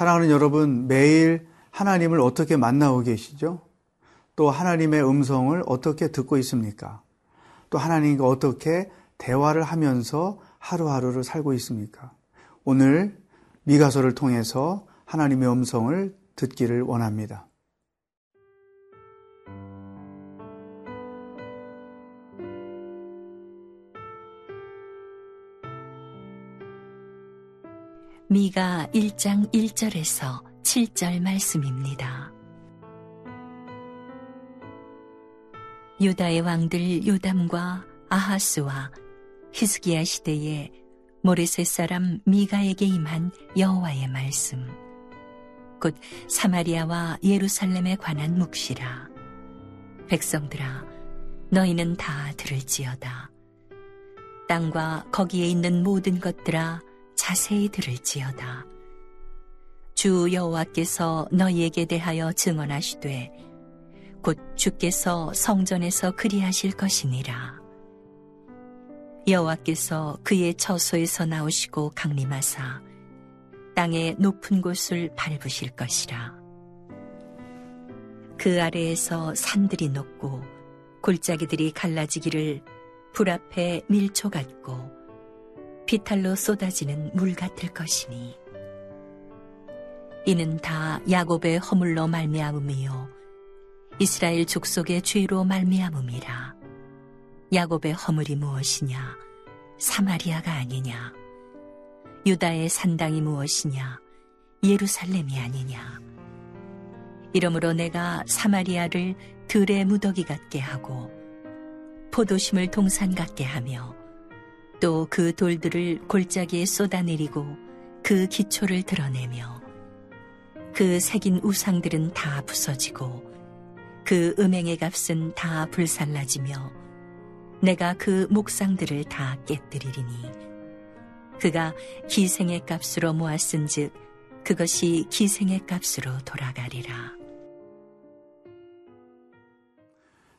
사랑하는 여러분, 매일 하나님을 어떻게 만나고 계시죠? 또 하나님의 음성을 어떻게 듣고 있습니까? 또 하나님과 어떻게 대화를 하면서 하루하루를 살고 있습니까? 오늘 미가서를 통해서 하나님의 음성을 듣기를 원합니다. 미가 1장 1절에서 7절 말씀입니다. 유다의 왕들 요담과 아하스와 히스기야 시대에 모레셋 사람 미가에게 임한 여호와의 말씀. 곧 사마리아와 예루살렘에 관한 묵시라. 백성들아 너희는 다 들을지어다. 땅과 거기에 있는 모든 것들아 자세히 들을지어다 주 여호와께서 너희에게 대하여 증언하시되 곧 주께서 성전에서 그리하실 것이니라 여호와께서 그의 처소에서 나오시고 강림하사 땅의 높은 곳을 밟으실 것이라. 그 아래에서 산들이 높고 골짜기들이 갈라지기를 불 앞에 밀초 같고 비탈로 쏟아지는 물 같을 것이니 이는 다 야곱의 허물로 말미암음이요 이스라엘 족속의 죄로 말미암음이라. 야곱의 허물이 무엇이냐? 사마리아가 아니냐? 유다의 산당이 무엇이냐? 예루살렘이 아니냐? 이러므로 내가 사마리아를 들의 무더기 같게 하고 포도심을 동산 같게 하며 또 그 돌들을 골짜기에 쏟아내리고 그 기초를 드러내며 그 새긴 우상들은 다 부서지고 그 음행의 값은 다 불살라지며 내가 그 목상들을 다 깨뜨리리니 그가 기생의 값으로 모았은즉 그것이 기생의 값으로 돌아가리라.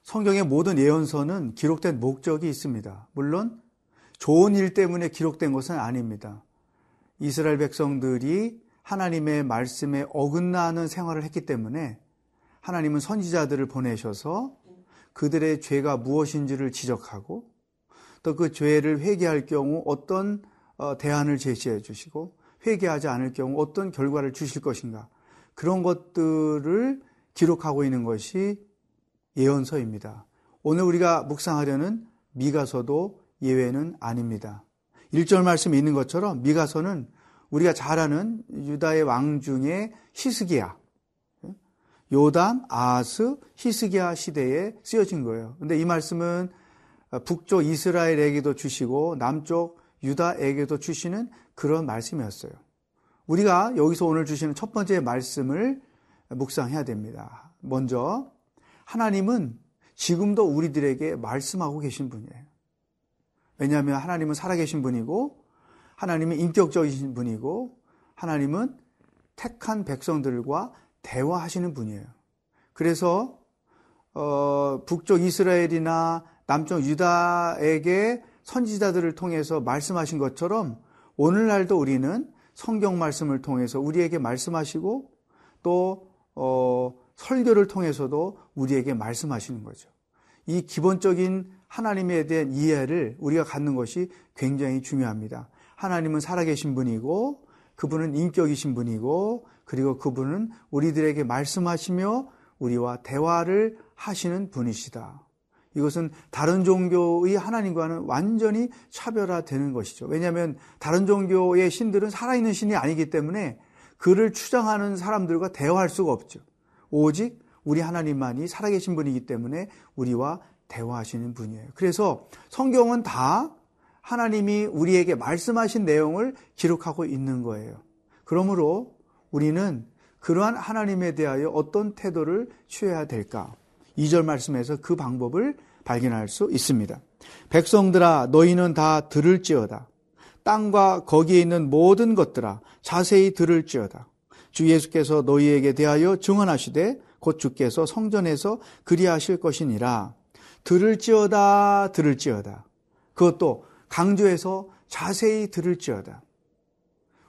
성경의 모든 예언서는 기록된 목적이 있습니다. 물론 좋은 일 때문에 기록된 것은 아닙니다. 이스라엘 백성들이 하나님의 말씀에 어긋나는 생활을 했기 때문에 하나님은 선지자들을 보내셔서 그들의 죄가 무엇인지를 지적하고 또 그 죄를 회개할 경우 어떤 어, 대안을 제시해 주시고 회개하지 않을 경우 어떤 결과를 주실 것인가 그런 것들을 기록하고 있는 것이 예언서입니다. 오늘 우리가 묵상하려는 미가서도 예외는 아닙니다. 1절 말씀에 있는 것처럼 미가서는 우리가 잘 아는 유다의 왕 중에 히스기야, 요담, 아스, 히스기야 시대에 쓰여진 거예요. 근데 이 말씀은 북쪽 이스라엘에게도 주시고 남쪽 유다에게도 주시는 그런 말씀이었어요. 우리가 여기서 오늘 주시는 첫 번째 말씀을 묵상해야 됩니다. 먼저 하나님은 지금도 우리들에게 말씀하고 계신 분이에요. 왜냐하면 하나님은 살아계신 분이고 하나님은 인격적이신 분이고 하나님은 택한 백성들과 대화하시는 분이에요. 그래서 어, 북쪽 이스라엘이나 남쪽 유다에게 선지자들을 통해서 말씀하신 것처럼 오늘날도 우리는 성경 말씀을 통해서 우리에게 말씀하시고 또 어, 설교를 통해서도 우리에게 말씀하시는 거죠. 이 기본적인 하나님에 대한 이해를 우리가 갖는 것이 굉장히 중요합니다. 하나님은 살아계신 분이고 그분은 인격이신 분이고 그리고 그분은 우리들에게 말씀하시며 우리와 대화를 하시는 분이시다. 이것은 다른 종교의 하나님과는 완전히 차별화되는 것이죠. 왜냐하면 다른 종교의 신들은 살아있는 신이 아니기 때문에 그를 추장하는 사람들과 대화할 수가 없죠. 오직 우리 하나님만이 살아계신 분이기 때문에 우리와 대화하시는 분이에요. 그래서 성경은 다 하나님이 우리에게 말씀하신 내용을 기록하고 있는 거예요. 그러므로 우리는 그러한 하나님에 대하여 어떤 태도를 취해야 될까? 2절 말씀에서 그 방법을 발견할 수 있습니다. 백성들아 너희는 다 들을지어다. 땅과 거기에 있는 모든 것들아 자세히 들을지어다. 주 예수께서 너희에게 대하여 증언하시되 곧 주께서 성전에서 그리하실 것이니라. 들을지어다 들을지어다. 그것도 강조해서 자세히 들을지어다.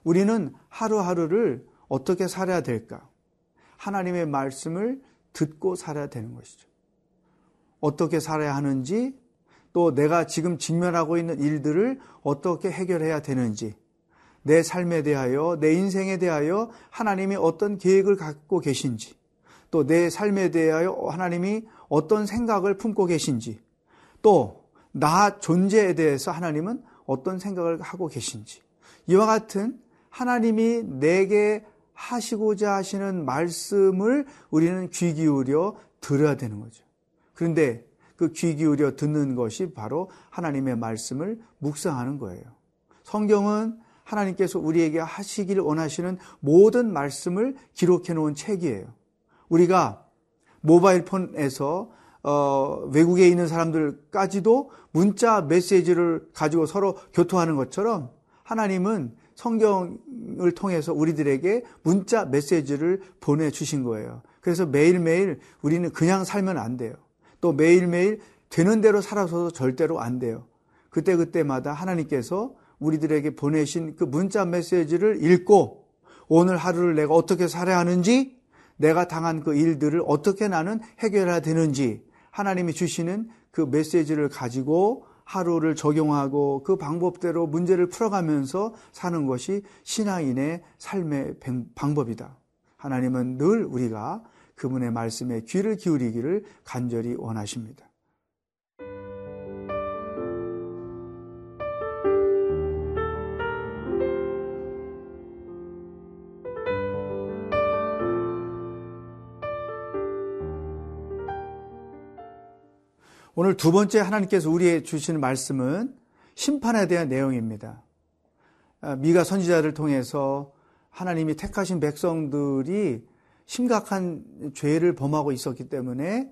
우리는 하루하루를 어떻게 살아야 될까? 하나님의 말씀을 듣고 살아야 되는 것이죠. 어떻게 살아야 하는지, 또 내가 지금 직면하고 있는 일들을 어떻게 해결해야 되는지, 내 삶에 대하여, 내 인생에 대하여 하나님이 어떤 계획을 갖고 계신지, 또 내 삶에 대하여 하나님이 어떤 생각을 품고 계신지, 또 나 존재에 대해서 하나님은 어떤 생각을 하고 계신지, 이와 같은 하나님이 내게 하시고자 하시는 말씀을 우리는 귀 기울여 들어야 되는 거죠. 그런데 그 귀 기울여 듣는 것이 바로 하나님의 말씀을 묵상하는 거예요. 성경은 하나님께서 우리에게 하시기를 원하시는 모든 말씀을 기록해 놓은 책이에요. 우리가 모바일 폰에서 어, 외국에 있는 사람들까지도 문자 메시지를 가지고 서로 교통하는 것처럼 하나님은 성경을 통해서 우리들에게 문자 메시지를 보내주신 거예요. 그래서 매일매일 우리는 그냥 살면 안 돼요. 또 매일매일 되는 대로 살아서도 절대로 안 돼요. 그때그때마다 하나님께서 우리들에게 보내신 그 문자 메시지를 읽고 오늘 하루를 내가 어떻게 살아야 하는지 내가 당한 그 일들을 어떻게 나는 해결해야 되는지 하나님이 주시는 그 메시지를 가지고 하루를 적용하고 그 방법대로 문제를 풀어가면서 사는 것이 신앙인의 삶의 방법이다. 하나님은 늘 우리가 그분의 말씀에 귀를 기울이기를 간절히 원하십니다. 오늘 두 번째 하나님께서 우리에 주시는 말씀은 심판에 대한 내용입니다. 아, 미가 선지자를 통해서 하나님이 택하신 백성들이 심각한 죄를 범하고 있었기 때문에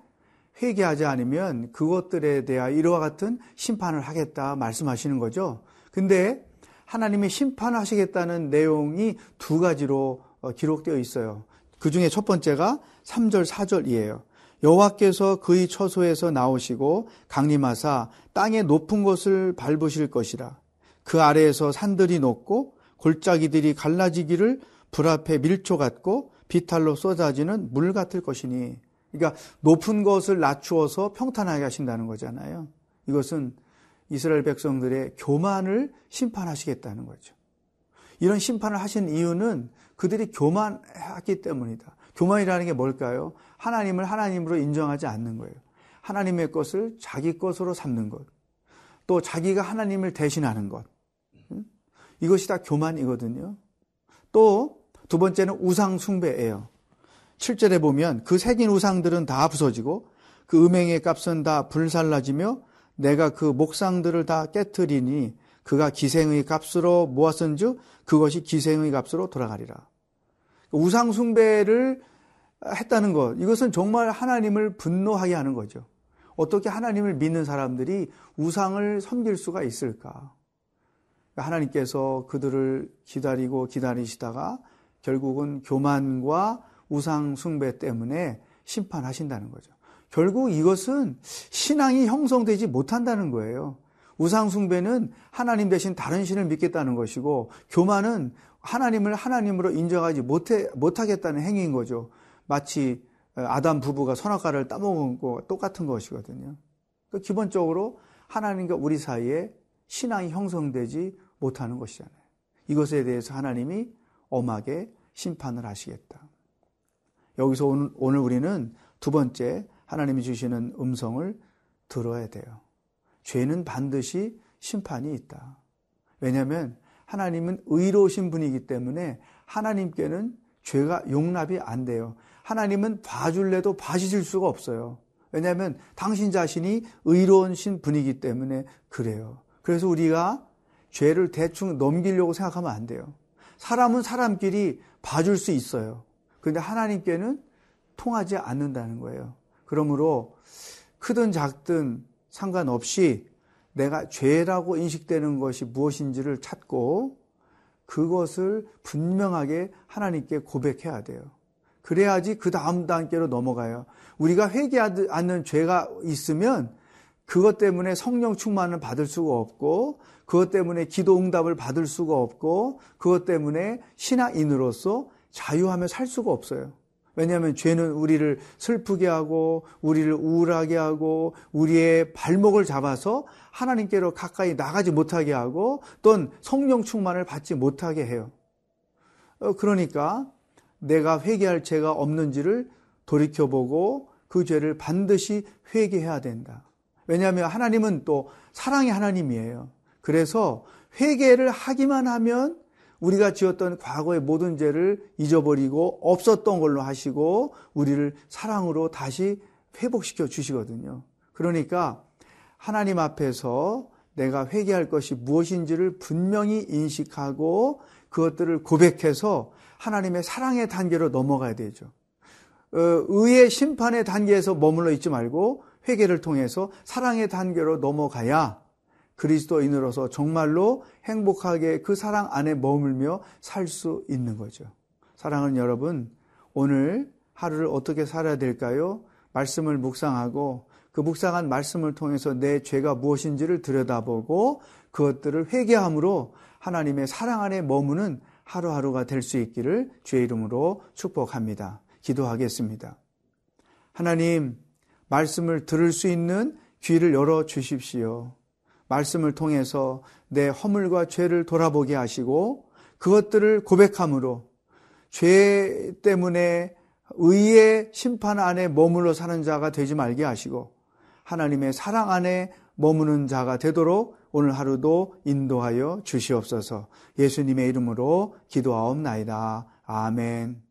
회개하지 않으면 그것들에 대한 이와 같은 심판을 하겠다 말씀하시는 거죠. 근데 하나님이 심판하시겠다는 내용이 두 가지로 어, 기록되어 있어요. 그 중에 첫 번째가 3절, 4절이에요. 여호와께서 그의 처소에서 나오시고 강림하사 땅의 높은 곳을 밟으실 것이라. 그 아래에서 산들이 높고 골짜기들이 갈라지기를 불 앞에 밀초 같고 비탈로 쏟아지는 물 같을 것이니. 그러니까 높은 것을 낮추어서 평탄하게 하신다는 거잖아요. 이것은 이스라엘 백성들의 교만을 심판하시겠다는 거죠. 이런 심판을 하신 이유는 그들이 교만했기 때문이다. 교만이라는 게 뭘까요? 하나님을 하나님으로 인정하지 않는 거예요. 하나님의 것을 자기 것으로 삼는 것. 또 자기가 하나님을 대신하는 것. 이것이 다 교만이거든요. 또 두 번째는 우상 숭배예요. 7절에 보면 그 새긴 우상들은 다 부서지고 그 음행의 값은 다 불살라지며 내가 그 목상들을 다 깨뜨리니 그가 기생의 값으로 모았은즉 그것이 기생의 값으로 돌아가리라. 우상 숭배를 했다는 것, 이것은 정말 하나님을 분노하게 하는 거죠. 어떻게 하나님을 믿는 사람들이 우상을 섬길 수가 있을까? 하나님께서 그들을 기다리고 기다리시다가 결국은 교만과 우상 숭배 때문에 심판하신다는 거죠. 결국 이것은 신앙이 형성되지 못한다는 거예요. 우상 숭배는 하나님 대신 다른 신을 믿겠다는 것이고 교만은 하나님을 하나님으로 인정하지 못해 못하겠다는 행위인 거죠. 마치 아담 부부가 선악과를 따먹은 거 똑같은 것이거든요. 그 기본적으로 하나님과 우리 사이에 신앙이 형성되지 못하는 것이잖아요. 이것에 대해서 하나님이 엄하게 심판을 하시겠다. 여기서 오늘 우리는 두 번째 하나님이 주시는 음성을 들어야 돼요. 죄는 반드시 심판이 있다. 왜냐하면 하나님은 의로우신 분이기 때문에 하나님께는 죄가 용납이 안 돼요. 하나님은 봐줄래도 봐주실 수가 없어요. 왜냐하면 당신 자신이 의로우신 분이기 때문에 그래요. 그래서 우리가 죄를 대충 넘기려고 생각하면 안 돼요. 사람은 사람끼리 봐줄 수 있어요. 그런데 하나님께는 통하지 않는다는 거예요. 그러므로 크든 작든 상관없이 내가 죄라고 인식되는 것이 무엇인지를 찾고 그것을 분명하게 하나님께 고백해야 돼요. 그래야지 그 다음 단계로 넘어가요. 우리가 회개하지 않는 죄가 있으면 그것 때문에 성령 충만을 받을 수가 없고 그것 때문에 기도 응답을 받을 수가 없고 그것 때문에 신앙인으로서 자유하며 살 수가 없어요. 왜냐하면 죄는 우리를 슬프게 하고 우리를 우울하게 하고 우리의 발목을 잡아서 하나님께로 가까이 나가지 못하게 하고 또는 성령 충만을 받지 못하게 해요. 어, 그러니까 내가 회개할 죄가 없는지를 돌이켜보고 그 죄를 반드시 회개해야 된다. 왜냐하면 하나님은 또 사랑의 하나님이에요. 그래서 회개를 하기만 하면 우리가 지었던 과거의 모든 죄를 잊어버리고 없었던 걸로 하시고 우리를 사랑으로 다시 회복시켜 주시거든요. 그러니까 하나님 앞에서 내가 회개할 것이 무엇인지를 분명히 인식하고 그것들을 고백해서 하나님의 사랑의 단계로 넘어가야 되죠. 어, 의의 심판의 단계에서 머물러 있지 말고 회개를 통해서 사랑의 단계로 넘어가야 그리스도인으로서 정말로 행복하게 그 사랑 안에 머물며 살 수 있는 거죠. 사랑하는 여러분, 오늘 하루를 어떻게 살아야 될까요? 말씀을 묵상하고 그 묵상한 말씀을 통해서 내 죄가 무엇인지를 들여다보고 그것들을 회개함으로 하나님의 사랑 안에 머무는 하루하루가 될 수 있기를 주의 이름으로 축복합니다. 기도하겠습니다. 하나님, 말씀을 들을 수 있는 귀를 열어 주십시오. 말씀을 통해서 내 허물과 죄를 돌아보게 하시고 그것들을 고백함으로 죄 때문에 의의 심판 안에 머물러 사는 자가 되지 말게 하시고 하나님의 사랑 안에 머무는 자가 되도록 오늘 하루도 인도하여 주시옵소서 예수님의 이름으로 기도하옵나이다. 아멘.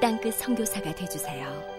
땅끝 성교사가 되주세요